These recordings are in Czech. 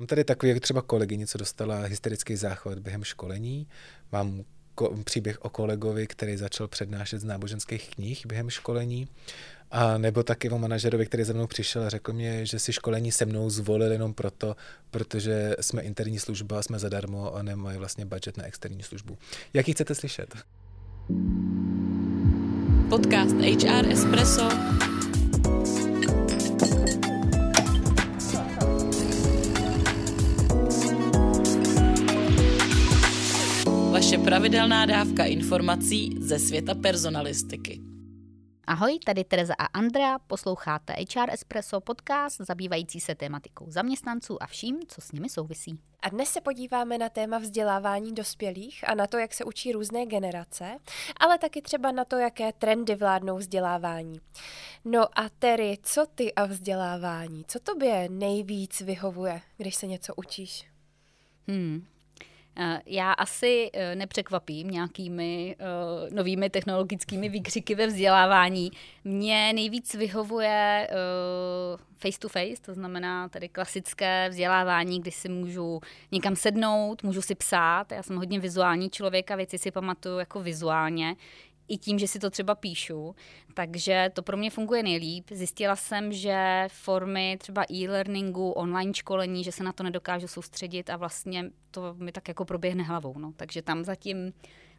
Mám tady takový, jak třeba kolegyně, co dostala hysterický záchvat během školení. Mám ko- příběh o kolegovi, který začal přednášet z náboženských knih během školení. A nebo taky o manažerovi, který za mnou přišel a řekl mě, že si školení se mnou zvolil jenom proto, protože jsme interní služba, jsme zadarmo a nemají vlastně budget na externí službu. Jaký chcete slyšet? Podcast HR Espresso Vaše pravidelná dávka informací ze světa personalistiky. Ahoj, tady Tereza a Andrea, posloucháte HR Espresso podcast zabývající se tématikou zaměstnanců a vším, co s nimi souvisí. A dnes se podíváme na téma vzdělávání dospělých a na to, jak se učí různé generace, ale taky třeba na to, jaké trendy vládnou vzdělávání. No a Terry, co ty a vzdělávání? Co tobě nejvíc vyhovuje, když se něco učíš? Hmm, já asi eh, nepřekvapím nějakými uh, novými technologickými výkřiky ve vzdělávání. Mně nejvíc vyhovuje face to face, to znamená tady klasické vzdělávání, kdy si můžu někam sednout, můžu si psát. Já jsem hodně vizuální člověk a věci si pamatuju jako vizuálně i tím, že si to třeba píšu. Takže to pro mě funguje nejlíp. Zjistila jsem, že formy třeba e-learningu, online školení, že se na to nedokážu soustředit a vlastně to mi tak jako proběhne hlavou. No. Takže tam zatím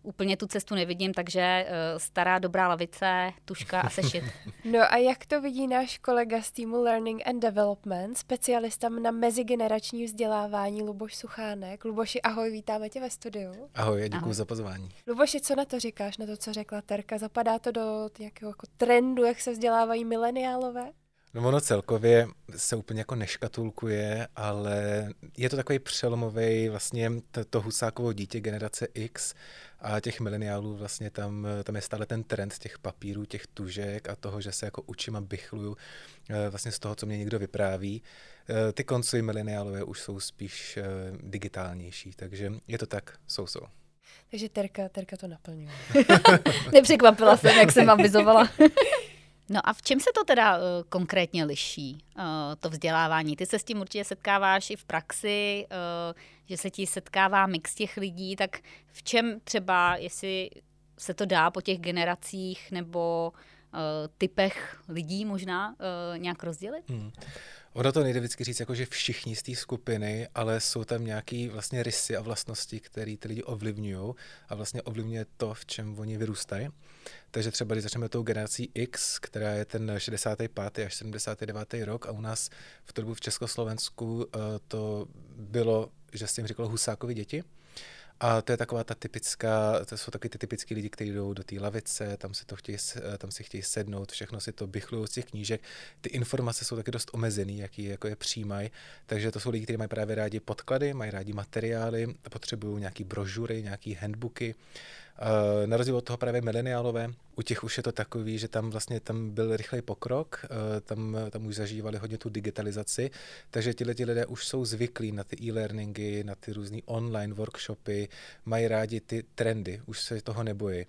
úplně tu cestu nevidím, takže uh, stará dobrá lavice, tuška a sešit. No a jak to vidí náš kolega z týmu Learning and Development, specialista na mezigenerační vzdělávání Luboš Suchánek. Luboši, ahoj, vítáme tě ve studiu. Ahoj, děkuji za pozvání. Luboši, co na to říkáš, na to, co řekla Terka? Zapadá to do nějakého jako trendu, jak se vzdělávají mileniálové? No ono celkově se úplně jako neškatulkuje, ale je to takový přelomový vlastně to, to husákovo dítě generace X a těch mileniálů vlastně tam, tam je stále ten trend těch papírů, těch tužek a toho, že se jako učím a bychluju eh, vlastně z toho, co mě někdo vypráví. Eh, ty koncoví mileniálové už jsou spíš eh, digitálnější, takže je to tak, jsou, jsou. Takže Terka, Terka to naplňuje. Nepřekvapila jsem, jak jsem avizovala. No a v čem se to teda uh, konkrétně liší, uh, to vzdělávání? Ty se s tím určitě setkáváš i v praxi, uh, že se ti setkává mix těch lidí, tak v čem třeba, jestli se to dá po těch generacích nebo uh, typech lidí možná uh, nějak rozdělit? Hmm. Ono to nejde vždycky říct, jako že všichni z té skupiny, ale jsou tam nějaké vlastně rysy a vlastnosti, které ty lidi ovlivňují a vlastně ovlivňuje to, v čem oni vyrůstají. Takže třeba, když začneme tou generací X, která je ten 65. až 79. rok a u nás v dobu v Československu eh, to bylo, že s tím říkalo Husákovi děti, a to je taková ta typická, to jsou taky ty typický lidi, kteří jdou do té lavice, tam si to chtějí, tam si chtějí sednout, všechno si to bychlují z těch knížek. Ty informace jsou taky dost omezený, jaký jako je přijímají, takže to jsou lidi, kteří mají právě rádi podklady, mají rádi materiály, potřebují nějaký brožury, nějaký handbooky. Uh, na rozdíl od toho právě mileniálové, u těch už je to takový, že tam vlastně tam byl rychlej pokrok, uh, tam, tam už zažívali hodně tu digitalizaci, takže ti lidé už jsou zvyklí na ty e-learningy, na ty různé online workshopy, mají rádi ty trendy, už se toho nebojí.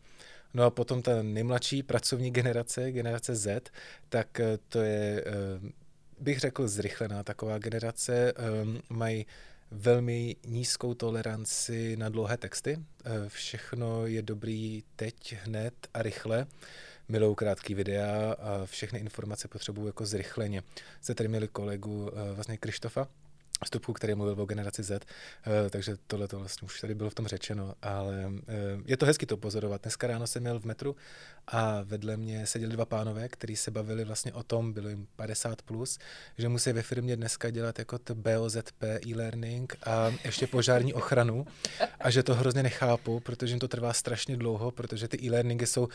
No a potom ta nejmladší pracovní generace, generace Z, tak uh, to je, bych řekl, zrychlená taková generace, mají velmi nízkou toleranci na dlouhé texty. Eh, všechno je dobrý teď, hned a rychle. Milou krátký videa a všechny informace potřebují jako zrychleně. Jste tady měli kolegu eh, vlastně Krištofa, vstupu, který mluvil o generaci Z, eh, takže tohle to vlastně už tady bylo v tom řečeno, ale je to hezky to pozorovat. Dneska ráno jsem měl v metru a vedle mě seděli dva pánové, kteří se bavili vlastně o tom, bylo jim 50 plus, že musí ve firmě dneska dělat jako to BOZP e-learning a ještě požární ochranu a že to hrozně nechápu, protože jim to trvá strašně dlouho, protože ty e-learningy jsou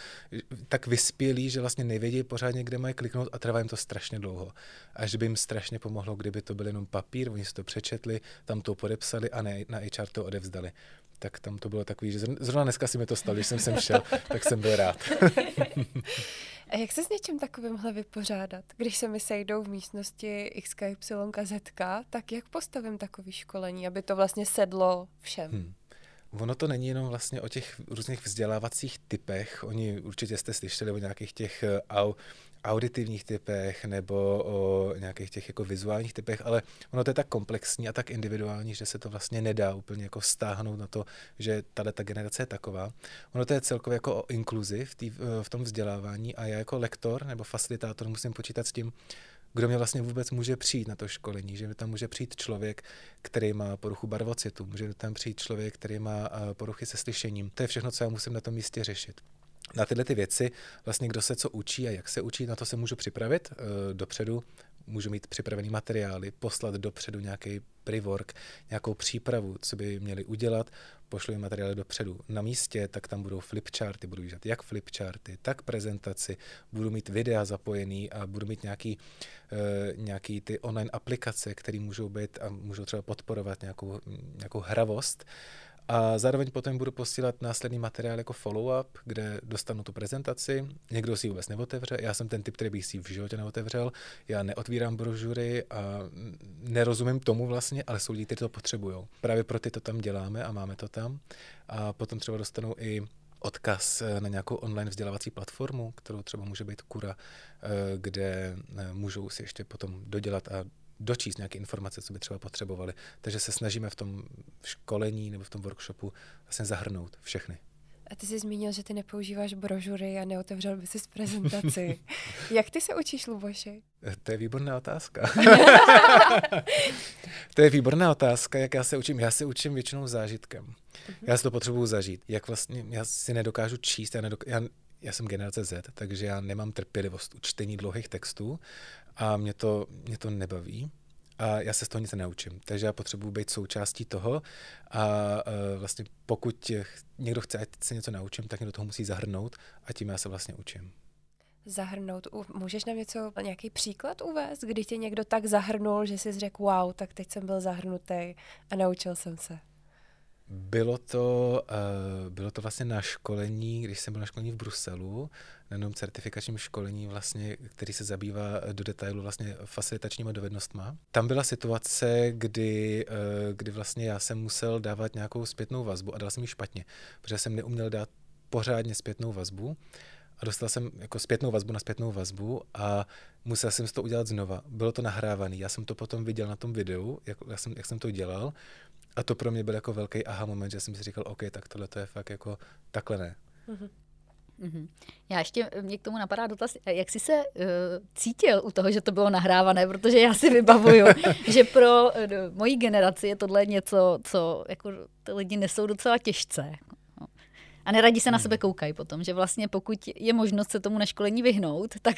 tak vyspělí, že vlastně nevědí pořádně, kde mají kliknout a trvá jim to strašně dlouho. A že by jim strašně pomohlo, kdyby to byl jenom papír, oni to přečetli, tam to podepsali a ne, na HR to odevzdali tak tam to bylo takový, že zrovna dneska si mi to stalo, když jsem sem šel, tak jsem byl rád. A jak se s něčím takovýmhle vypořádat? Když se mi sejdou v místnosti XKY Z, tak jak postavím takový školení, aby to vlastně sedlo všem? Hmm. Ono to není jenom vlastně o těch různých vzdělávacích typech. Oni určitě jste slyšeli o nějakých těch uh, auditivních typech nebo o nějakých těch jako vizuálních typech, ale ono to je tak komplexní a tak individuální, že se to vlastně nedá úplně jako stáhnout na to, že tahle ta generace je taková. Ono to je celkově jako o inkluzi v, tý, v tom vzdělávání a já jako lektor nebo facilitátor musím počítat s tím, kdo mě vlastně vůbec může přijít na to školení, že tam může přijít člověk, který má poruchu barvocitu, může tam přijít člověk, který má poruchy se slyšením. To je všechno, co já musím na tom místě řešit na tyhle ty věci, vlastně kdo se co učí a jak se učí, na to se můžu připravit. Uh, dopředu, můžu mít připravený materiály, poslat dopředu nějaký pre-work, nějakou přípravu, co by měli udělat, pošlu jim materiály dopředu na místě, tak tam budou flipcharty, budu vyžat jak flipcharty, tak prezentaci, budu mít videa zapojený a budu mít nějaký, uh, nějaký ty online aplikace, které můžou být a můžou třeba podporovat nějakou, nějakou hravost, a zároveň potom budu posílat následný materiál jako follow-up, kde dostanu tu prezentaci. Někdo si ji vůbec neotevře. Já jsem ten typ, který bych si v životě neotevřel. Já neotvírám brožury a nerozumím tomu vlastně, ale jsou lidi, kteří to potřebují. Právě pro ty to tam děláme a máme to tam. A potom třeba dostanou i odkaz eh, na nějakou online vzdělávací platformu, kterou třeba může být Kura, eh, kde eh, můžou si ještě potom dodělat a dočíst nějaké informace, co by třeba potřebovali. Takže se snažíme v tom školení nebo v tom workshopu vlastně zahrnout všechny. A ty jsi zmínil, že ty nepoužíváš brožury a neotevřel by si prezentaci. Jak ty se učíš, Luboši? To je výborná otázka. to je výborná otázka, jak já se učím. Já se učím většinou zážitkem. Uh-huh. Já si to potřebuju zažít. Jak vlastně, já si nedokážu číst, já, nedok- já já jsem generace Z, takže já nemám trpělivost u čtení dlouhých textů a mě to, mě to nebaví a já se z toho nic neučím. Takže já potřebuji být součástí toho a uh, vlastně pokud někdo chce, ať se něco naučím, tak mě do toho musí zahrnout a tím já se vlastně učím. Zahrnout. Můžeš nám něco, nějaký příklad uvést, kdy tě někdo tak zahrnul, že jsi řekl, wow, tak teď jsem byl zahrnutý a naučil jsem se? Bylo to, uh, bylo to vlastně na školení, když jsem byl na školení v Bruselu, na jednom certifikačním školení, vlastně, který se zabývá do detailu vlastně facilitačníma dovednostma. Tam byla situace, kdy, uh, kdy vlastně já jsem musel dávat nějakou zpětnou vazbu a dal jsem ji špatně, protože jsem neuměl dát pořádně zpětnou vazbu a dostal jsem jako zpětnou vazbu na zpětnou vazbu a musel jsem to udělat znova. Bylo to nahrávané, já jsem to potom viděl na tom videu, jak, jak, jsem, jak jsem to dělal a to pro mě byl jako velký aha moment, že jsem si říkal, OK, tak tohle to je fakt jako takhle ne. Mm-hmm. Mm-hmm. Já ještě, mě k tomu napadá dotaz, jak jsi se uh, cítil u toho, že to bylo nahrávané, protože já si vybavuju, že pro uh, moji generaci je tohle něco, co jako ty lidi nesou docela těžce a neradi se na hmm. sebe koukají potom, že vlastně pokud je možnost se tomu na školení vyhnout, tak,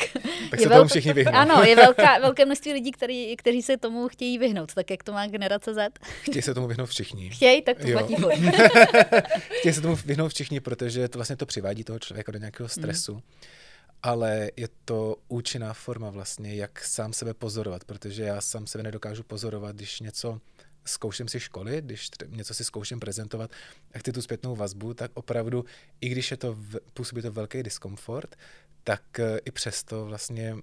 tak je se velká, tomu všichni vyhnou. Ano, je velká, velké množství lidí, který, kteří se tomu chtějí vyhnout, tak jak to má generace Z. Chtějí se tomu vyhnout všichni. Chtějí, tak to jo. platí Chtějí se tomu vyhnout všichni, protože to vlastně to přivádí toho člověka do nějakého hmm. stresu. Hmm ale je to účinná forma vlastně, jak sám sebe pozorovat, protože já sám sebe nedokážu pozorovat, když něco zkouším si školy, když něco si zkouším prezentovat a chci tu zpětnou vazbu, tak opravdu, i když je to, působí to velký diskomfort, tak e, i přesto vlastně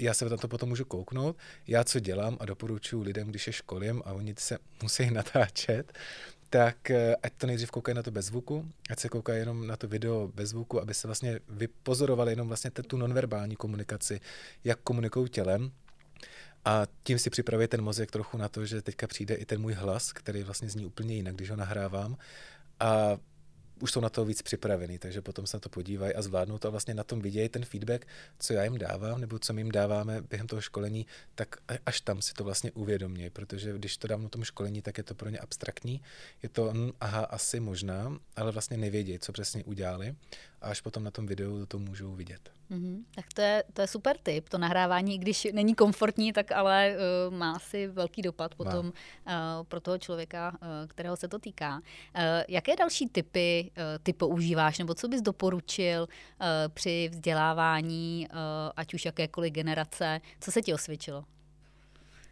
já se na to potom můžu kouknout, já co dělám a doporučuji lidem, když je školím a oni se musí natáčet, tak e, ať to nejdřív koukají na to bez zvuku, ať se koukají jenom na to video bez zvuku, aby se vlastně vypozorovali jenom vlastně tu nonverbální komunikaci, jak komunikují tělem, a tím si připravuje ten mozek trochu na to, že teďka přijde i ten můj hlas, který vlastně zní úplně jinak, když ho nahrávám. A už jsou na to víc připravený, takže potom se na to podívají a zvládnou to a vlastně na tom vidějí ten feedback, co já jim dávám, nebo co my jim dáváme během toho školení, tak až tam si to vlastně uvědomí, protože když to dám na tom školení, tak je to pro ně abstraktní, je to, hm, aha, asi možná, ale vlastně nevědějí, co přesně udělali a až potom na tom videu to můžou vidět. Mm-hmm. Tak to je, to je super tip. To nahrávání, když není komfortní, tak ale uh, má si velký dopad potom uh, pro toho člověka, uh, kterého se to týká. Uh, jaké další typy uh, ty používáš, nebo co bys doporučil uh, při vzdělávání, uh, ať už jakékoliv generace? Co se ti osvědčilo?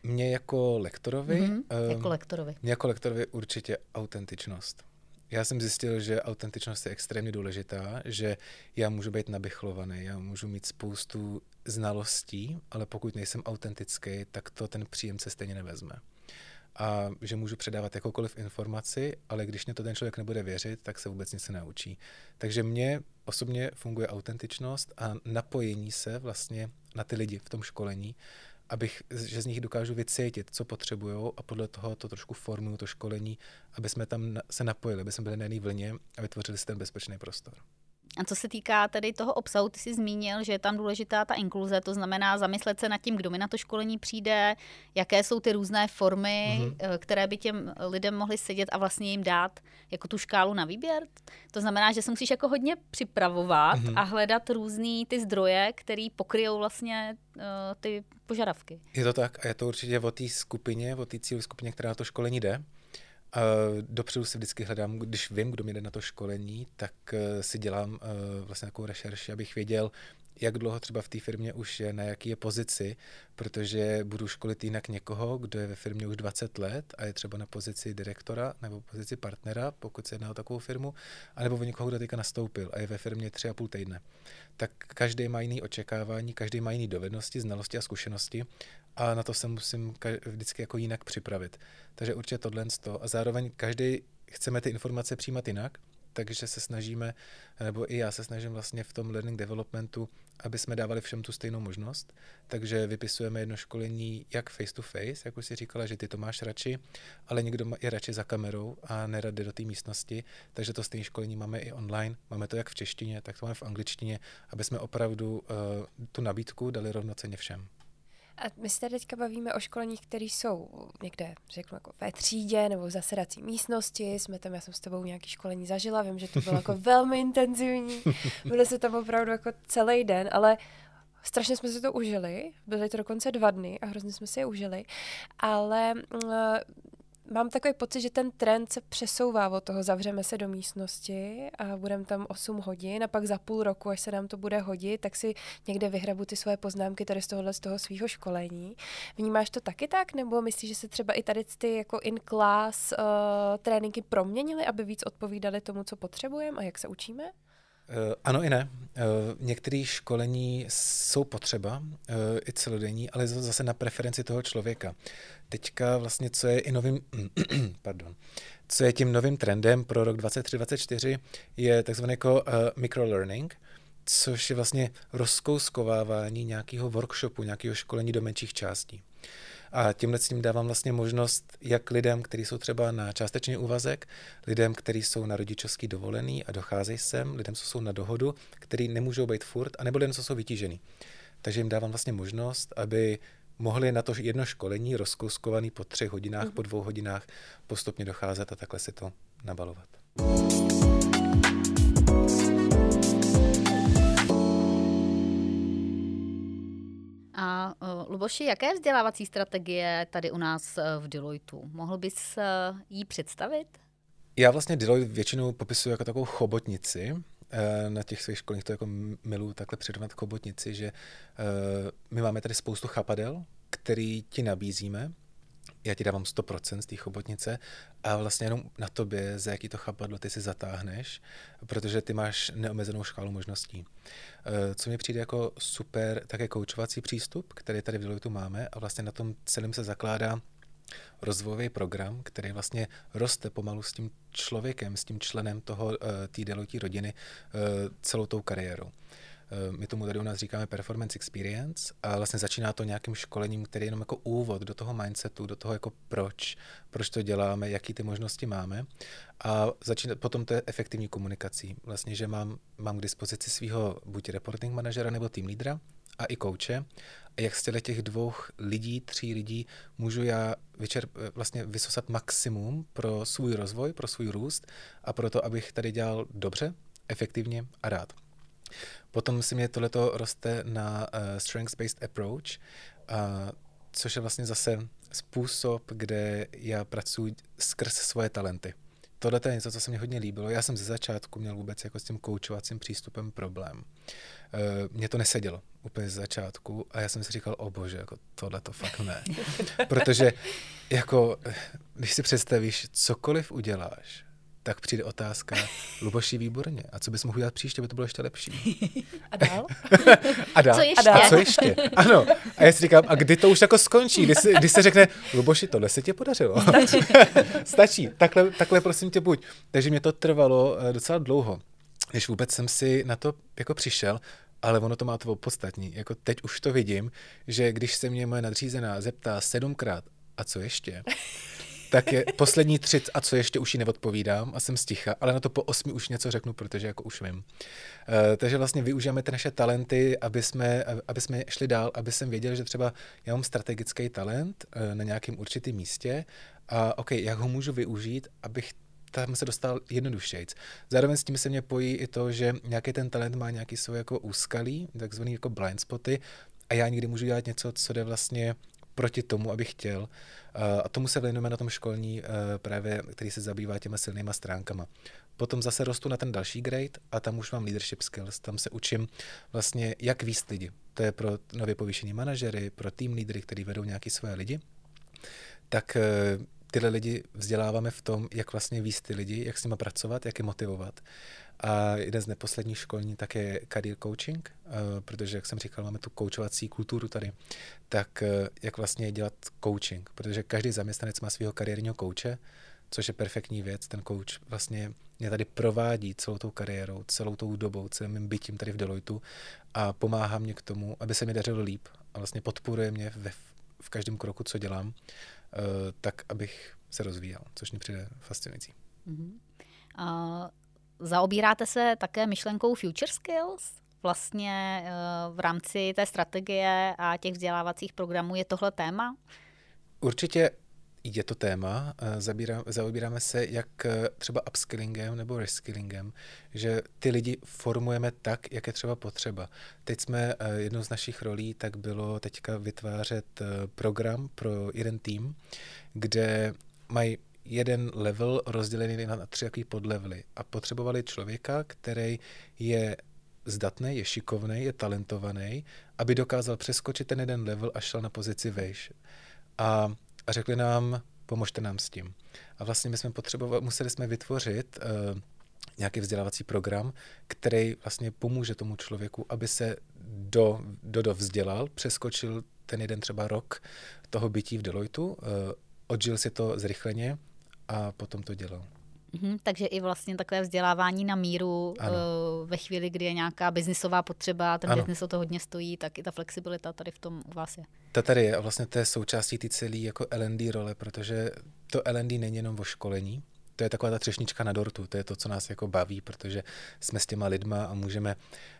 Mně jako lektorovi, mm-hmm, jako lektorovi. Mně jako lektorovi určitě autentičnost já jsem zjistil, že autentičnost je extrémně důležitá, že já můžu být nabychlovaný, já můžu mít spoustu znalostí, ale pokud nejsem autentický, tak to ten příjemce stejně nevezme. a že můžu předávat jakoukoliv informaci, ale když mě to ten člověk nebude věřit, tak se vůbec nic naučí. Takže mně osobně funguje autentičnost a napojení se vlastně na ty lidi v tom školení, abych, že z nich dokážu vycítit, co potřebují a podle toho to trošku formuju to školení, aby jsme tam se napojili, aby jsme byli na jedné vlně a vytvořili si ten bezpečný prostor. A co se týká tedy toho obsahu, ty jsi zmínil, že je tam důležitá ta inkluze, to znamená zamyslet se nad tím, kdo mi na to školení přijde, jaké jsou ty různé formy, mm-hmm. které by těm lidem mohly sedět a vlastně jim dát jako tu škálu na výběr. To znamená, že se musíš jako hodně připravovat mm-hmm. a hledat různé ty zdroje, které pokryjou vlastně uh, ty požadavky. Je to tak a je to určitě o té skupině, o té cílové skupině, která na to školení jde. Dopředu si vždycky hledám, když vím, kdo mi jde na to školení, tak uh, si dělám uh, vlastně takovou rešerši, abych věděl, jak dlouho třeba v té firmě už je, na jaký je pozici, protože budu školit jinak někoho, kdo je ve firmě už 20 let a je třeba na pozici direktora nebo pozici partnera, pokud se jedná o takovou firmu, anebo o někoho, kdo teďka nastoupil a je ve firmě tři a půl týdne. Tak každý má jiný očekávání, každý má jiný dovednosti, znalosti a zkušenosti a na to se musím vždycky jako jinak připravit. Takže určitě tohle a zároveň každý chceme ty informace přijímat jinak, takže se snažíme, nebo i já se snažím vlastně v tom learning developmentu, aby jsme dávali všem tu stejnou možnost. Takže vypisujeme jedno školení jak face to face, jak už si říkala, že ty to máš radši, ale někdo je radši za kamerou a nerad jde do té místnosti, takže to stejné školení máme i online. Máme to jak v češtině, tak to máme v angličtině, aby jsme opravdu uh, tu nabídku dali rovnoceně všem. A my se teďka bavíme o školeních, které jsou někde, řeknu, jako ve třídě nebo v zasedací místnosti. Jsme tam, já jsem s tebou nějaký školení zažila, vím, že to bylo jako velmi intenzivní. Byli se tam opravdu jako celý den, ale strašně jsme si to užili. Byly to dokonce dva dny a hrozně jsme si je užili. Ale mám takový pocit, že ten trend se přesouvá od toho, zavřeme se do místnosti a budeme tam 8 hodin a pak za půl roku, až se nám to bude hodit, tak si někde vyhrabu ty svoje poznámky tady z tohohle z toho svého školení. Vnímáš to taky tak, nebo myslíš, že se třeba i tady ty jako in-class uh, tréninky proměnily, aby víc odpovídali tomu, co potřebujeme a jak se učíme? Uh, ano i ne. Uh, Některé školení jsou potřeba, uh, i celodenní, ale zase na preferenci toho člověka. Teďka vlastně, co je i novým, pardon, co je tím novým trendem pro rok 2023-2024, je takzvaný jako microlearning, což je vlastně rozkouskovávání nějakého workshopu, nějakého školení do menších částí. A tímhle s tím dávám vlastně možnost jak lidem, kteří jsou třeba na částečný úvazek, lidem, kteří jsou na rodičovský dovolený a docházejí sem, lidem, co jsou na dohodu, který nemůžou být furt, anebo lidem, co jsou vytížený. Takže jim dávám vlastně možnost, aby mohli na to jedno školení rozkouskovaný po třech hodinách, mm-hmm. po dvou hodinách postupně docházet a takhle si to nabalovat. A uh, Luboši, jaké vzdělávací strategie tady u nás uh, v Deloitu? Mohl bys uh, jí představit? Já vlastně Deloitte většinou popisuji jako takovou chobotnici. Na těch svých školních to jako miluji takhle přirovnat chobotnici, že my máme tady spoustu chapadel, který ti nabízíme, já ti dávám 100% z té chobotnice a vlastně jenom na tobě, za jaký to chapadlo ty si zatáhneš, protože ty máš neomezenou škálu možností. Eh, co mi přijde jako super, také koučovací přístup, který tady v Deloitu máme a vlastně na tom celém se zakládá rozvojový program, který vlastně roste pomalu s tím člověkem, s tím členem toho eh, té Deloitte rodiny eh, celou tou kariérou. Eh, my tomu tady u nás říkáme performance experience a vlastně začíná to nějakým školením, který je jenom jako úvod do toho mindsetu, do toho jako proč, proč to děláme, jaký ty možnosti máme a začíná, potom to je efektivní komunikací. Vlastně, že mám, mám k dispozici svého buď reporting manažera nebo tým lídra a i kouče. A jak z těch dvou lidí, tří lidí, můžu já vyčerp, vlastně vysosat maximum pro svůj rozvoj, pro svůj růst a pro to, abych tady dělal dobře, efektivně a rád. Potom si mě tohleto roste na uh, strengths-based approach, uh, což je vlastně zase způsob, kde já pracuji skrz svoje talenty. Tohle je něco, co se mi hodně líbilo. Já jsem ze začátku měl vůbec jako s tím koučovacím přístupem problém. Uh, mně to nesedělo úplně z začátku a já jsem si říkal, o bože, jako tohle to fakt ne. Protože jako, když si představíš, cokoliv uděláš, tak přijde otázka, Luboši, výborně, a co bys mohl udělat příště, aby to bylo ještě lepší? A dál? A dál? Co ještě? A co ještě? Ano. A já si říkám, a kdy to už jako skončí? Kdy se, kdy se řekne, Luboši, tohle se ti podařilo. Stačí. Stačí. Takhle, takhle prosím tě buď. Takže mě to trvalo eh, docela dlouho, než vůbec jsem si na to jako přišel, ale ono to má to podstatní. Jako teď už to vidím, že když se mě moje nadřízená zeptá sedmkrát, a co ještě? Tak je poslední tři, a co ještě už ji neodpovídám a jsem sticha, ale na to po osmi už něco řeknu, protože jako už vím. Uh, takže vlastně využíváme ty naše talenty, aby jsme, aby jsme šli dál, aby jsem věděl, že třeba já mám strategický talent uh, na nějakém určitém místě a OK, jak ho můžu využít, abych tam se dostal jednodušejc. Zároveň s tím se mě pojí i to, že nějaký ten talent má nějaký svůj jako úskalí, takzvaný jako blind spoty, a já někdy můžu dělat něco, co jde vlastně proti tomu, abych chtěl. A tomu se věnujeme na tom školní právě, který se zabývá těma silnýma stránkama. Potom zase rostu na ten další grade a tam už mám leadership skills. Tam se učím vlastně, jak výst lidi. To je pro nově povýšení manažery, pro tým lídry, kteří vedou nějaký své lidi. Tak e, tyhle lidi vzděláváme v tom, jak vlastně výst ty lidi, jak s nimi pracovat, jak je motivovat. A jeden z neposledních školní také career coaching, eh, protože, jak jsem říkal, máme tu koučovací kulturu tady, tak eh, jak vlastně dělat coaching, protože každý zaměstnanec má svého kariérního kouče, což je perfektní věc. Ten coach vlastně mě tady provádí celou tou kariérou, celou tou dobou, celým mým bytím tady v Deloitu a pomáhá mě k tomu, aby se mi dařilo líp a vlastně podporuje mě ve, v každém kroku, co dělám, eh, tak abych se rozvíjel, což mi přijde fascinující. Mm-hmm. Uh, Zaobíráte se také myšlenkou future skills? Vlastně eh, v rámci té strategie a těch vzdělávacích programů je tohle téma? Určitě je to téma. Eh, zabírá, zaobíráme se jak eh, třeba upskillingem nebo reskillingem, že ty lidi formujeme tak, jak je třeba potřeba. Teď jsme, jednou z našich rolí, tak bylo teďka vytvářet program pro jeden tým, kde mají jeden level rozdělený na tři jaký podlevely a potřebovali člověka, který je zdatný, je šikovný, je talentovaný, aby dokázal přeskočit ten jeden level a šel na pozici vejš. A, a řekli nám, pomožte nám s tím. A vlastně my jsme potřebovali, museli jsme vytvořit uh, nějaký vzdělávací program, který vlastně pomůže tomu člověku, aby se do, do, do vzdělal, přeskočil ten jeden třeba rok toho bytí v Deloitu, uh, odžil si to zrychleně a potom to dělal. Mm-hmm, takže i vlastně takové vzdělávání na míru ano. uh, ve chvíli, kdy je nějaká biznisová potřeba, ten ano. biznis o to hodně stojí, tak i ta flexibilita tady v tom u vás je. Ta tady je a vlastně to je součástí ty celé jako LND role, protože to LND není jenom o školení, to je taková ta třešnička na dortu, to je to, co nás jako baví, protože jsme s těma lidma a můžeme,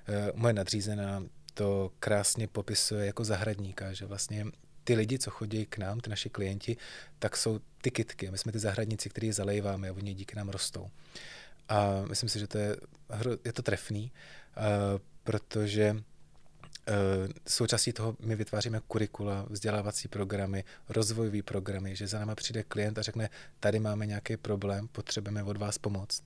uh, moje nadřízená to krásně popisuje jako zahradníka, že vlastně ty lidi, co chodí k nám, ty naši klienti, tak jsou ty kitky. My jsme ty zahradníci, který zalejváme a oni díky nám rostou. A myslím si, že to je, je to trefný, uh, protože uh, součástí toho my vytváříme kurikula, vzdělávací programy, rozvojové programy, že za náma přijde klient a řekne, tady máme nějaký problém, potřebujeme od vás pomoct.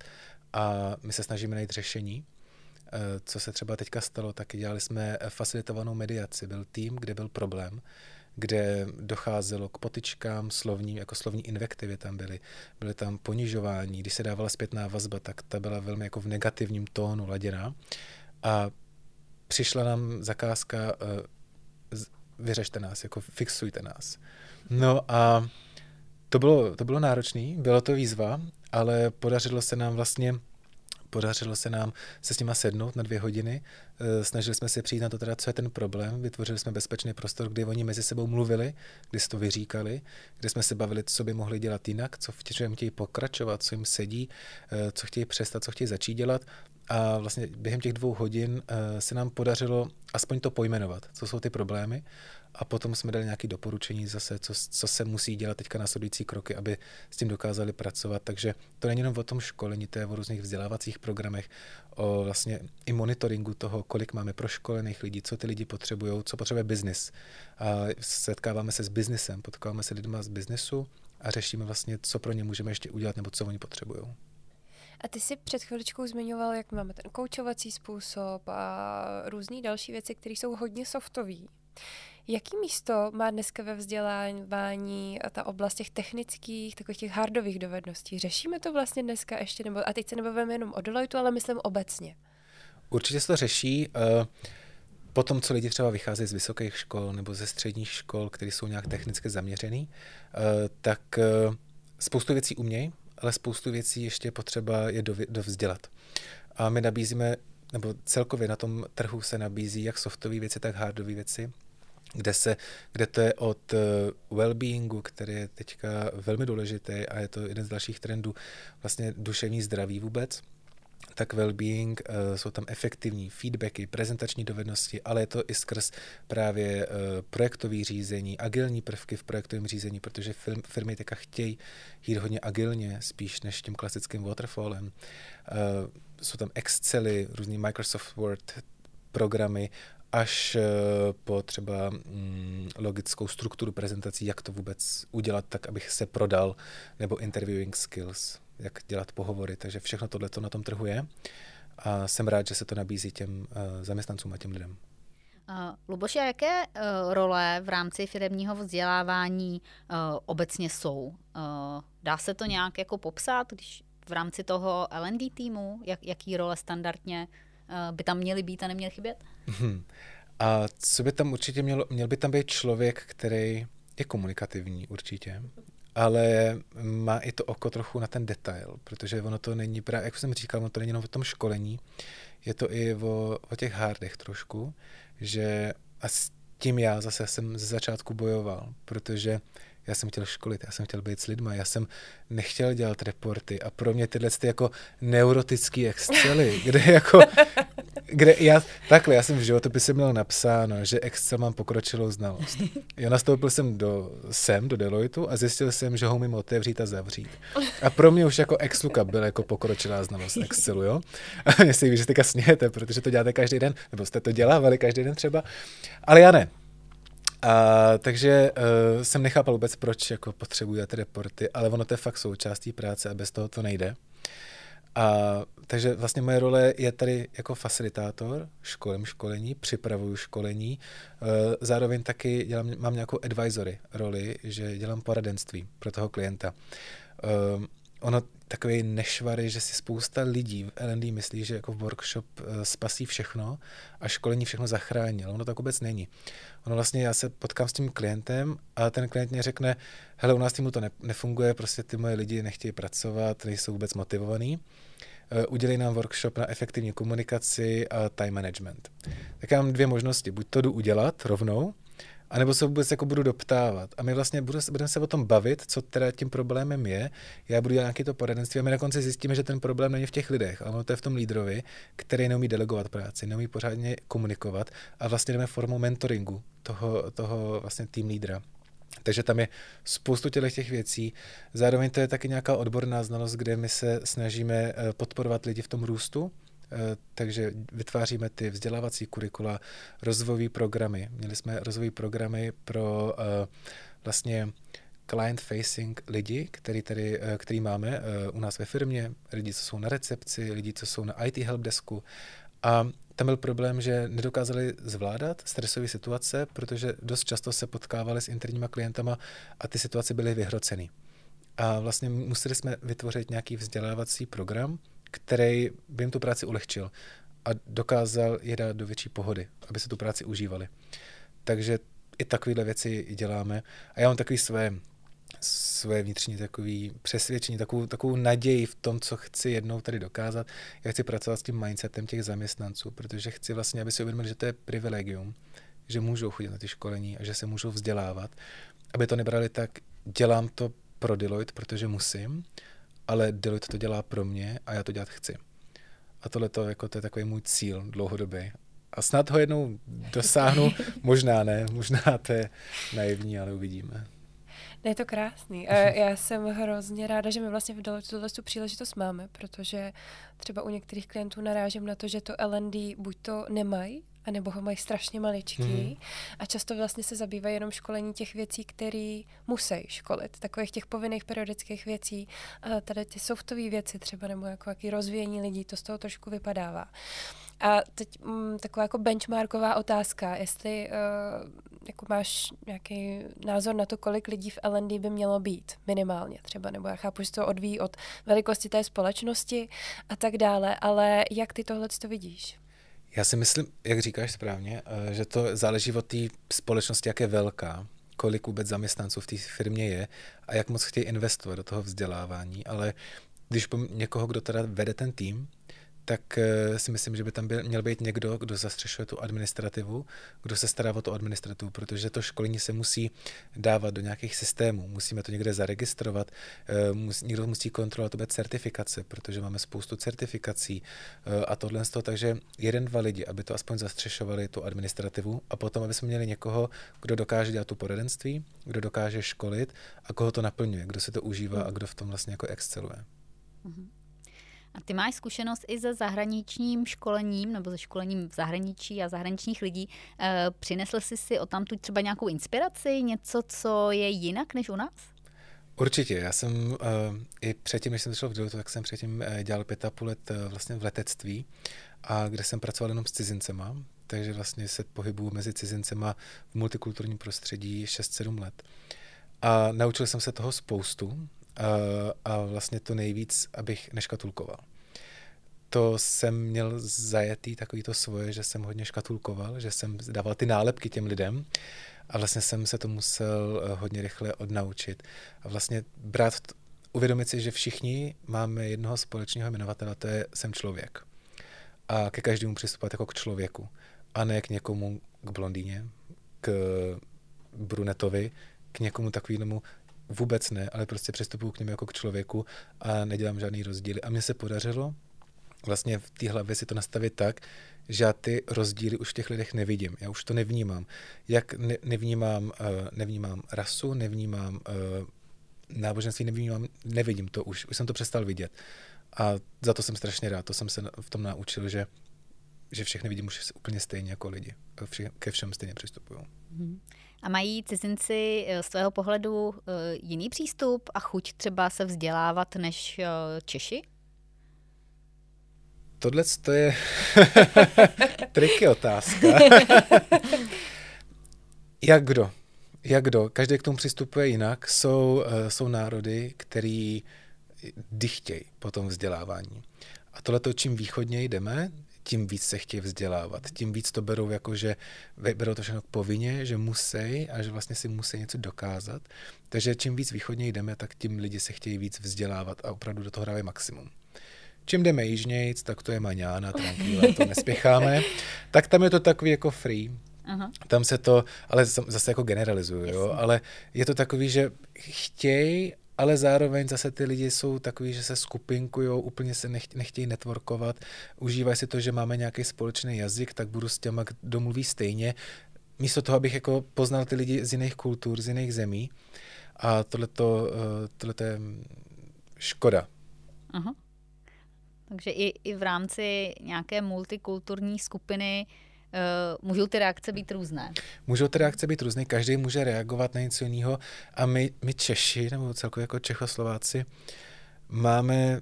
A my se snažíme najít řešení. Uh, co se třeba teďka stalo, tak dělali jsme facilitovanou mediaci. Byl tým, kde byl problém kde docházelo k potičkám slovním, jako slovní invektivy tam byly. Byly tam ponižování, když se dávala zpětná vazba, tak ta byla velmi jako v negativním tónu laděná. A přišla nám zakázka, uh, vyřešte nás, jako fixujte nás. No a to bylo, to bylo náročné, bylo to výzva, ale podařilo se nám vlastně Podařilo se nám se s nima sednout na dvě hodiny. Eh, snažili jsme se přijít na to, teda, co je ten problém. Vytvořili jsme bezpečný prostor, kde oni mezi sebou mluvili, kde si to vyříkali, kde jsme se bavili, co by mohli dělat jinak, co v čem chtějí pokračovat, co jim sedí, eh, co chtějí přestat, co chtějí začít dělat. A vlastně během těch dvou hodin eh, se nám podařilo aspoň to pojmenovat, co jsou ty problémy a potom jsme dali nějaké doporučení zase, co, co se musí dělat teďka následující kroky, aby s tím dokázali pracovat. Takže to není jenom o tom školení, to je o různých vzdělávacích programech, o vlastně i monitoringu toho, kolik máme proškolených lidí, co ty lidi potřebují, co potřebuje biznis. A setkáváme se s biznisem, potkáváme se lidma z biznesu a řešíme vlastně, co pro ně můžeme ještě udělat nebo co oni potřebují. A ty si před chviličkou zmiňoval, jak máme ten koučovací způsob a různé další věci, které jsou hodně softové. Jaký místo má dneska ve vzdělávání ta oblast těch technických, takových těch hardových dovedností? Řešíme to vlastně dneska ještě, nebo, a teď se nebavíme jenom o Deloitu, ale myslím obecně. Určitě se to řeší. Uh, Potom, co lidi třeba vycházejí z vysokých škol nebo ze středních škol, které jsou nějak technicky zaměřený, uh, tak uh, spoustu věcí umějí, ale spoustu věcí ještě potřeba je dovzdělat. A my nabízíme, nebo celkově na tom trhu se nabízí jak softové věci, tak hardové věci, kde, se, kde to je od well-beingu, který je teďka velmi důležitý a je to jeden z dalších trendů, vlastně duševní zdraví vůbec, tak well-being, uh, jsou tam efektivní feedbacky, prezentační dovednosti, ale je to i skrz právě uh, projektové řízení, agilní prvky v projektovém řízení, protože firm, firmy teďka chtějí jít hodně agilně, spíš než tím klasickým waterfallem. Jsou tam Excely, různý Microsoft Word programy, až po třeba mm, logickou strukturu prezentací, jak to vůbec udělat tak, abych se prodal, nebo interviewing skills jak dělat pohovory, takže všechno tohle to na tom trhu je a jsem rád, že se to nabízí těm uh, zaměstnancům a těm lidem. Uh, Luboši, a jaké uh, role v rámci firmního vzdělávání uh, obecně jsou? Uh, dá se to nějak jako popsat, když v rámci toho L&D týmu, jak, jaký role standardně uh, by tam měly být a neměly chybět? Hmm. A co by tam určitě mělo, měl by tam být člověk, který je komunikativní určitě, ale má i to oko trochu na ten detail, protože ono to není právě, jak jsem říkal, ono to není jenom o tom školení, je to i o, o těch hardech trošku, že a s tím já zase jsem ze začátku bojoval, protože já jsem chtěl školit, já jsem chtěl být s lidma, já jsem nechtěl dělat reporty a pro mě tyhle ty jako neurotický excely, kde jako, kde já, takhle, já jsem v životopise měl napsáno, že Excel mám pokročilou znalost. Já nastoupil jsem do, sem, do Deloitu a zjistil jsem, že ho umím otevřít a zavřít. A pro mě už jako Exluka byl jako pokročilá znalost Excelu, jo? A mě si že teďka snějete, protože to děláte každý den, nebo jste to dělávali každý den třeba, ale já ne. A, takže uh, jsem nechápal vůbec, proč jako potřebuji ty reporty, ale ono to je fakt součástí práce a bez toho to nejde. A, takže vlastně moje role je tady jako facilitátor, školím školení, připravuju školení, uh, zároveň taky dělám, mám nějakou advisory roli, že dělám poradenství pro toho klienta. Uh, ono takový nešvary, že si spousta lidí v L&D myslí, že jako workshop eh, spasí všechno a školení všechno zachrání, ale ono tak vůbec není. Ono vlastně, já se potkám s tím klientem a ten klient mě řekne, hele, u nás týmu to ne, nefunguje, prostě ty moje lidi nechtějí pracovat, nejsou vůbec motivovaní. Eh, udělej nám workshop na efektivní komunikaci a time management. Tak já mám dvě možnosti. Buď to jdu udělat rovnou, a nebo se vůbec jako budu doptávat. A my vlastně budeme se o tom bavit, co teda tím problémem je. Já budu dělat nějaké to poradenství a my na konci zjistíme, že ten problém není v těch lidech, ale to je v tom lídrovi, který neumí delegovat práci, neumí pořádně komunikovat a vlastně jdeme formou mentoringu toho, toho vlastně tým lídra. Takže tam je spoustu těch, těch věcí. Zároveň to je taky nějaká odborná znalost, kde my se snažíme eh, podporovat lidi v tom růstu, takže vytváříme ty vzdělávací kurikula, rozvojové programy. Měli jsme rozvojové programy pro eh, vlastně client-facing lidi, který, tady, eh, který máme u nás ve firmě, lidi, co jsou na recepci, lidi, co jsou na IT helpdesku. A tam byl problém, že nedokázali zvládat stresové situace, protože dost často se potkávali s interníma klientama a ty situace byly vyhrocený. A vlastně museli jsme vytvořit nějaký vzdělávací program, který by jim tu práci ulehčil a dokázal je dát do větší pohody, aby se tu práci užívali. Takže i takovéhle věci děláme. A já mám takový své, své vnitřní takový přesvědčení, takovou, takovou naději v tom, co chci jednou tady dokázat. Já chci pracovat s tím mindsetem těch zaměstnanců, protože chci vlastně, aby si uvědomili, že to je privilegium, že můžou chodit na ty školení a že se můžou vzdělávat. Aby to nebrali tak, dělám to pro Deloitte, protože musím, ale Deloitte to dělá pro mě a já to dělat chci. A tohle to, jako, to je takový můj cíl dlouhodobý. A snad ho jednou dosáhnu, možná ne, možná to je naivní, ale uvidíme. Ne, je to krásný. A já jsem hrozně ráda, že my vlastně v Deloitte tuhle tu příležitost máme, protože třeba u některých klientů narážím na to, že to L&D buď to nemají, anebo ho mají strašně maličký mm. a často vlastně se zabývají jenom školení těch věcí, které musí školit, takových těch povinných periodických věcí, a tady ty softové věci třeba, nebo jako jaký rozvíjení lidí, to z toho trošku vypadává. A teď m, mm, taková jako benchmarková otázka, jestli uh, jako máš nějaký názor na to, kolik lidí v LND by mělo být, minimálně třeba, nebo já chápu, že to odvíjí od velikosti té společnosti a tak dále, ale jak ty tohle to vidíš? Já si myslím, jak říkáš správně, eh, že to záleží od té společnosti, jak je velká, kolik vůbec zaměstnanců v té firmě je a jak moc chtějí investovat do toho vzdělávání, ale když někoho, kdo teda vede ten tým, tak eh, si myslím, že by tam byl, měl být někdo, kdo zastřešuje tu administrativu, kdo se stará o tu administrativu, protože to školení se musí dávat do nějakých systémů, musíme to někde zaregistrovat, eh, musí, někdo musí kontrolovat to certifikace, protože máme spoustu certifikací eh, a tohle z toho, takže jeden, dva lidi, aby to aspoň zastřešovali tu administrativu a potom, aby jsme měli někoho, kdo dokáže dělat tu poradenství, kdo dokáže školit a koho to naplňuje, kdo se to užívá a kdo v tom vlastně jako exceluje. Mm-hmm. A ty máš zkušenost i se zahraničním školením nebo se školením v zahraničí a zahraničních lidí. E, přinesl jsi si o tamtu třeba nějakou inspiraci, něco, co je jinak než u nás? Určitě. Já jsem uh, i předtím, než jsem začal v Deloitte, tak jsem předtím uh, dělal pět a půl let vlastně v letectví, a kde jsem pracoval jenom s cizincema, takže vlastně se pohybuju mezi cizincema v multikulturním prostředí 6-7 let. A naučil jsem se toho spoustu a vlastně to nejvíc, abych neškatulkoval. To jsem měl zajetý takový to svoje, že jsem hodně škatulkoval, že jsem dával ty nálepky těm lidem a vlastně jsem se to musel eh, hodně rychle odnaučit. A vlastně brát, uvědomit si, že všichni máme jednoho společného jmenovatele, to je jsem člověk. A ke každému přistupovat jako k člověku. A ne k někomu, k blondýně, k brunetovi, k někomu takovému, Vůbec ne, ale prostě přistupuju k němu jako k člověku a nedělám žádný rozdíly. A mně se podařilo vlastně v té hlavě si to nastavit tak, že já ty rozdíly už v těch lidech nevidím. Já už to nevnímám. Jak ne, nevnímám, uh, nevnímám rasu, nevnímám uh, náboženství, nevnímám, nevidím to už. Už jsem to přestal vidět. A za to jsem strašně rád. To jsem se v tom naučil, že, že všechny vidím už úplně stejně jako lidi. Vše, ke všem stejně přistupují. Mm-hmm. A mají cizinci eh, z tvého pohledu eh, jiný přístup a chuť třeba se vzdělávat než eh, Češi? Tohle to je triky otázka. Jak kdo? Jak kdo? Každý k tomu přistupuje jinak. Jsou, jsou národy, který dychtějí po tom vzdělávání. A tohle, čím východněji jdeme, tím víc se chtějí vzdělávat, tím víc to berou jako, že berou to všechno povinně, že musí a že vlastně si musí něco dokázat. Takže čím víc východně jdeme, tak tím lidi se chtějí víc vzdělávat a opravdu do toho hrávají maximum. Čím jdeme jižnějc, tak to je maňána, tranquila, to nespěcháme. Tak tam je to takový jako free. Aha. Tam se to, ale zase jako generalizuju, jo, ale je to takový, že chtějí, ale zároveň zase ty lidi jsou takový, že se skupinkují, úplně se nech, nechtějí networkovat, užívají si to, že máme nějaký společný jazyk, tak budu s těma, kdo mluví stejně, místo toho, abych jako poznal ty lidi z jiných kultur, z jiných zemí. A tohleto, eh, tohleto je škoda. Aha. Takže i, i v rámci nějaké multikulturní skupiny Uh, můžou ty reakce být různé? Můžou ty reakce být různé, každý může reagovat na něco jiného a my, my Češi, nebo celkově jako Čechoslováci, máme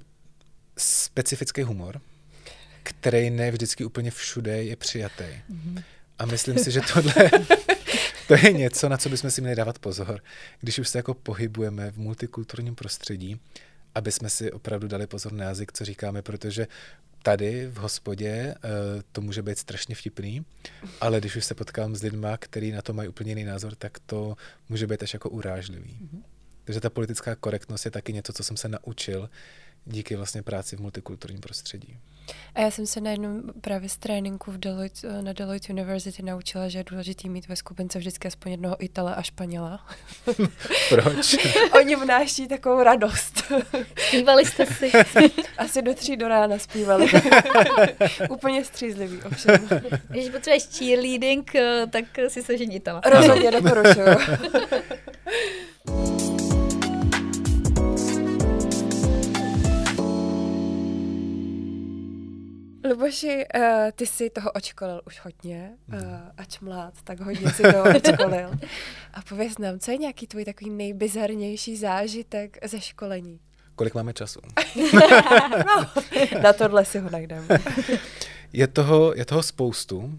specifický humor, který ne vždycky úplně všude je přijatý. Mm-hmm. A myslím si, že tohle to je něco, na co bychom si měli dávat pozor, když už se jako pohybujeme v multikulturním prostředí, aby jsme si opravdu dali pozor na jazyk, co říkáme, protože tady v hospodě eh, to může být strašně vtipný, ale když už se potkám s lidmi, kteří na to mají úplně jiný názor, tak to může být až jako urážlivý. Mm-hmm. Takže ta politická korektnost je taky něco, co jsem se naučil díky vlastně práci v multikulturním prostředí. A já jsem se na jednom právě z tréninku v Deloitte, na Deloitte University naučila, že je důležité mít ve skupince vždycky aspoň jednoho Itala a Španěla. Proč? Oni vnáší takovou radost. Zpívali jste si? Asi do tří do rána zpívali. Úplně střízlivý, ovšem. Když potřebuješ cheerleading, eh, tak si se ženitala. Rozhodně doporučuju. Luboši, uh, ty jsi toho očkolil už hodně, uh, ač mlád, tak hodně si toho očkolil. A pověz nám, co je nějaký tvůj takový nejbizarnější zážitek ze školení? Kolik máme času? no, na tohle si ho najdeme. je, toho, je toho spoustu. Uh,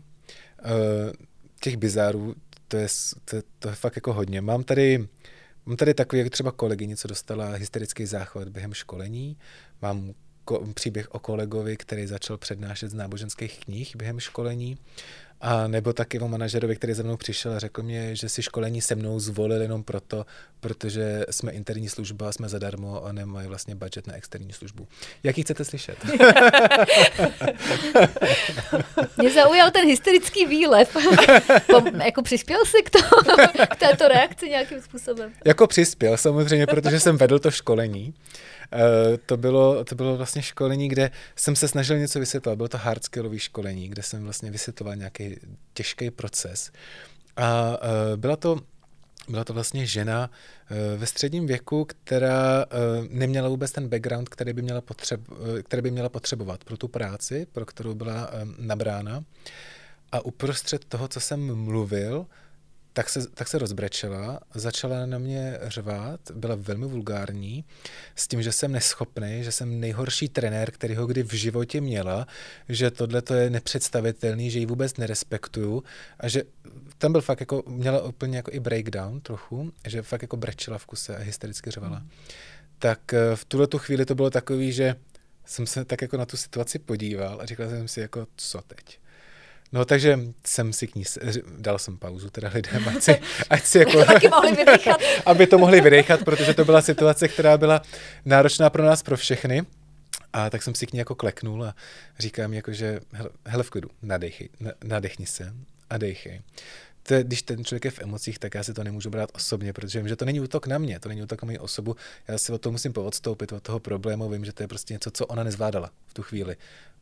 těch bizárů to je, to, to je fakt jako hodně. Mám tady, mám tady takový, jak třeba kolegyně, co dostala hysterický záchvat během školení. Mám ko- příběh o kolegovi, který začal přednášet z náboženských knih během školení. A nebo taky o manažerovi, který za mnou přišel a řekl mě, že si školení se mnou zvolil jenom proto, protože jsme interní služba, jsme zadarmo a nemají vlastně budget na externí službu. Jaký chcete slyšet? Mě zaujal ten hysterický výlev. Jako přispěl jsi k, to, k této reakci nějakým způsobem? Jako přispěl samozřejmě, protože jsem vedl to školení. Uh, to, bylo, to bylo vlastně školení, kde jsem se snažil něco vysvětlovat. Bylo to hardskillový školení, kde jsem vlastně vysvětloval nějaký těžký proces. A uh, byla to byla to vlastně žena uh, ve středním věku, která neměla vůbec ten background, který by měla, potřeb, který by měla potřebovat pro tu práci, pro kterou byla nabrána. A uprostřed toho, co jsem mluvil, tak se, tak se rozbrečela, začala na mě řvát, byla velmi vulgární, s tím, že jsem neschopný, že jsem nejhorší trenér, který ho kdy v životě měla, že tohle to je nepředstavitelný, že ji vůbec nerespektuju a že tam byl fakt jako, měla úplně jako i breakdown trochu, že fakt jako brečela v kuse a hystericky řvala. Mm. Tak eh, v tuhle tu chvíli to bylo takový, že jsem se tak jako na tu situaci podíval a říkal jsem si jako, co teď? No takže jsem si k ní, dal jsem pauzu teda lidem, ať si, ať si jako, to mohli vydechat. aby to mohli vydechat, protože to byla situace, která byla náročná pro nás, pro všechny. A tak jsem si k ní jako kleknul a říkám jako, že hele, hele v klidu, nadechni, nadechni se a dejchej. To když ten člověk je v emocích, tak já si to nemůžu brát osobně, protože vím, že to není útok na mě, to není útok na moji osobu. Já si o to musím poodstoupit, od toho problému. Vím, že to je prostě něco, co ona nezvládala v tu chvíli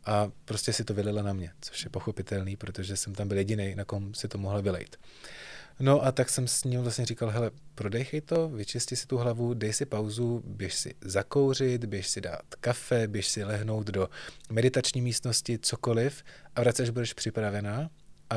a prostě si to vylila na mě, což je pochopitelný, protože jsem tam byl jediný, na kom si to mohla vylejt. No a tak jsem s ním vlastně říkal, hele, prodejchej to, vyčisti si tu hlavu, dej si pauzu, běž si zakouřit, běž si dát kafe, běž si lehnout do meditační místnosti, cokoliv a vraceš, budeš připravená a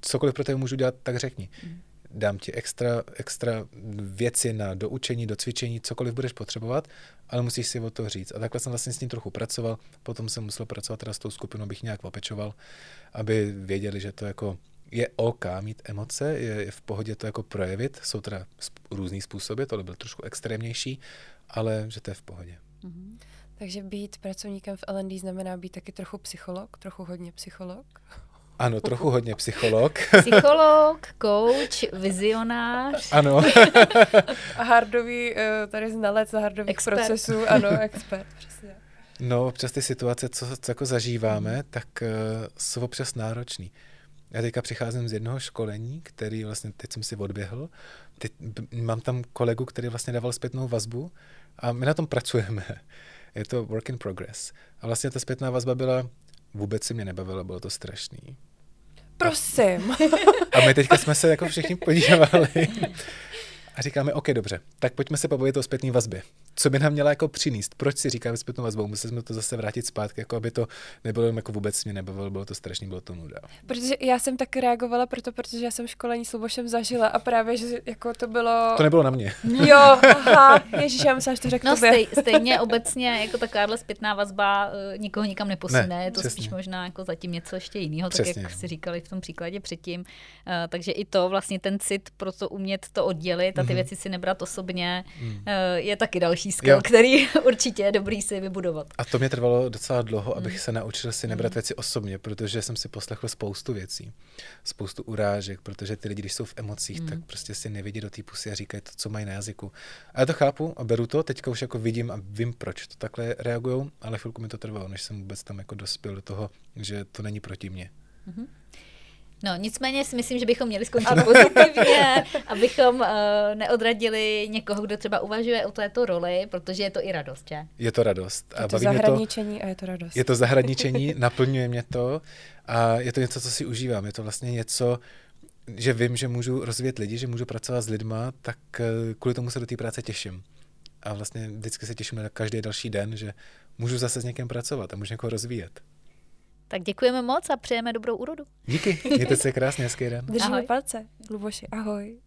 cokoliv pro tebe můžu dělat, tak řekni. Mm dám ti extra, extra věci na doučení, do cvičení, cokoliv budeš potřebovat, ale musíš si o to říct. A takhle jsem vlastně s ním trochu pracoval, potom jsem musel pracovat teda s tou skupinou, abych nějak opečoval, aby věděli, že to jako je OK mít emoce, je, je v pohodě to jako projevit, jsou teda různý způsoby, tohle byl trošku extrémnější, ale že to je v pohodě. Mm-hmm. Takže být pracovníkem v LND znamená být taky trochu psycholog, trochu hodně psycholog? Ano, trochu hodně psycholog. Psycholog, coach, vizionář. Ano. A hardový, eh, tady znalec hardových expert. procesů, ano, expert, přesně. No, občas ty situace, co, co jako zažíváme, tak uh, jsou občas náročný. Já teďka přicházím z jednoho školení, který vlastně, teď jsem si odběhl, teď mám tam kolegu, který vlastně dával zpětnou vazbu a my na tom pracujeme. Je to work in progress. A vlastně ta zpětná vazba byla, vůbec si mě nebavilo, bylo to strašný. Prosím. A my teďka jsme se jako všichni podívali a říkáme, OK, dobře, tak pojďme se pobavit o zpětné vazbě. Co by nám měla jako přinést? Proč si říkáme zpětnou vazbou? Museli jsme to zase vrátit zpátky, jako aby to nebylo jako vůbec mě nebavilo, bylo to strašně, bylo to nuda. Protože já jsem tak reagovala proto, protože já jsem školení s Lubošem zažila a právě, že jako to bylo... To nebylo na mě. Jo, aha, ježiš, já myslím, že to řekl no, stej, stejně obecně jako takováhle zpětná vazba uh, nikoho nikam neposune, ne, je to přesně. spíš možná jako zatím něco ještě jiného, tak jak si říkali v tom příkladě předtím. Uh, takže i to vlastně ten cit pro to umět to oddělit a ty mm-hmm. věci si nebrat osobně mm. uh, je taky další skill, jo. který určitě je dobrý si vybudovat. A to mě trvalo docela dlouho, abych mm. se naučil si nebrat mm. věci osobně, protože jsem si poslechl spoustu věcí, spoustu urážek, protože ty lidi, když jsou v emocích, mm. tak prostě si nevidí do té pusy a říkají to, co mají na jazyku. A já to chápu a beru to, teďka už jako vidím a vím, proč to takhle reagují, ale chvilku mi to trvalo, než jsem vůbec tam jako dospěl do toho, že to není proti mně. Mm-hmm. No, nicméně si myslím, že bychom měli skončit pozitivně, abychom uh, neodradili někoho, kdo třeba uvažuje o této roli, protože je to i radost, že? Je to radost. A je to zahradničení to, a je to radost. Je to zahradničení, naplňuje mě to a je to něco, co si užívám. Je to vlastně něco, že vím, že můžu rozvíjet lidi, že můžu pracovat s lidma, tak eh, kvůli tomu se do té práce těším. A vlastně vždycky se těším na každý další den, že můžu zase s někým pracovat a můžu někoho rozvíjet. Tak děkujeme moc a přejeme dobrou úrodu. Díky, mějte se krásně, hezký den. Držíme ahoj. palce, Luboši, ahoj.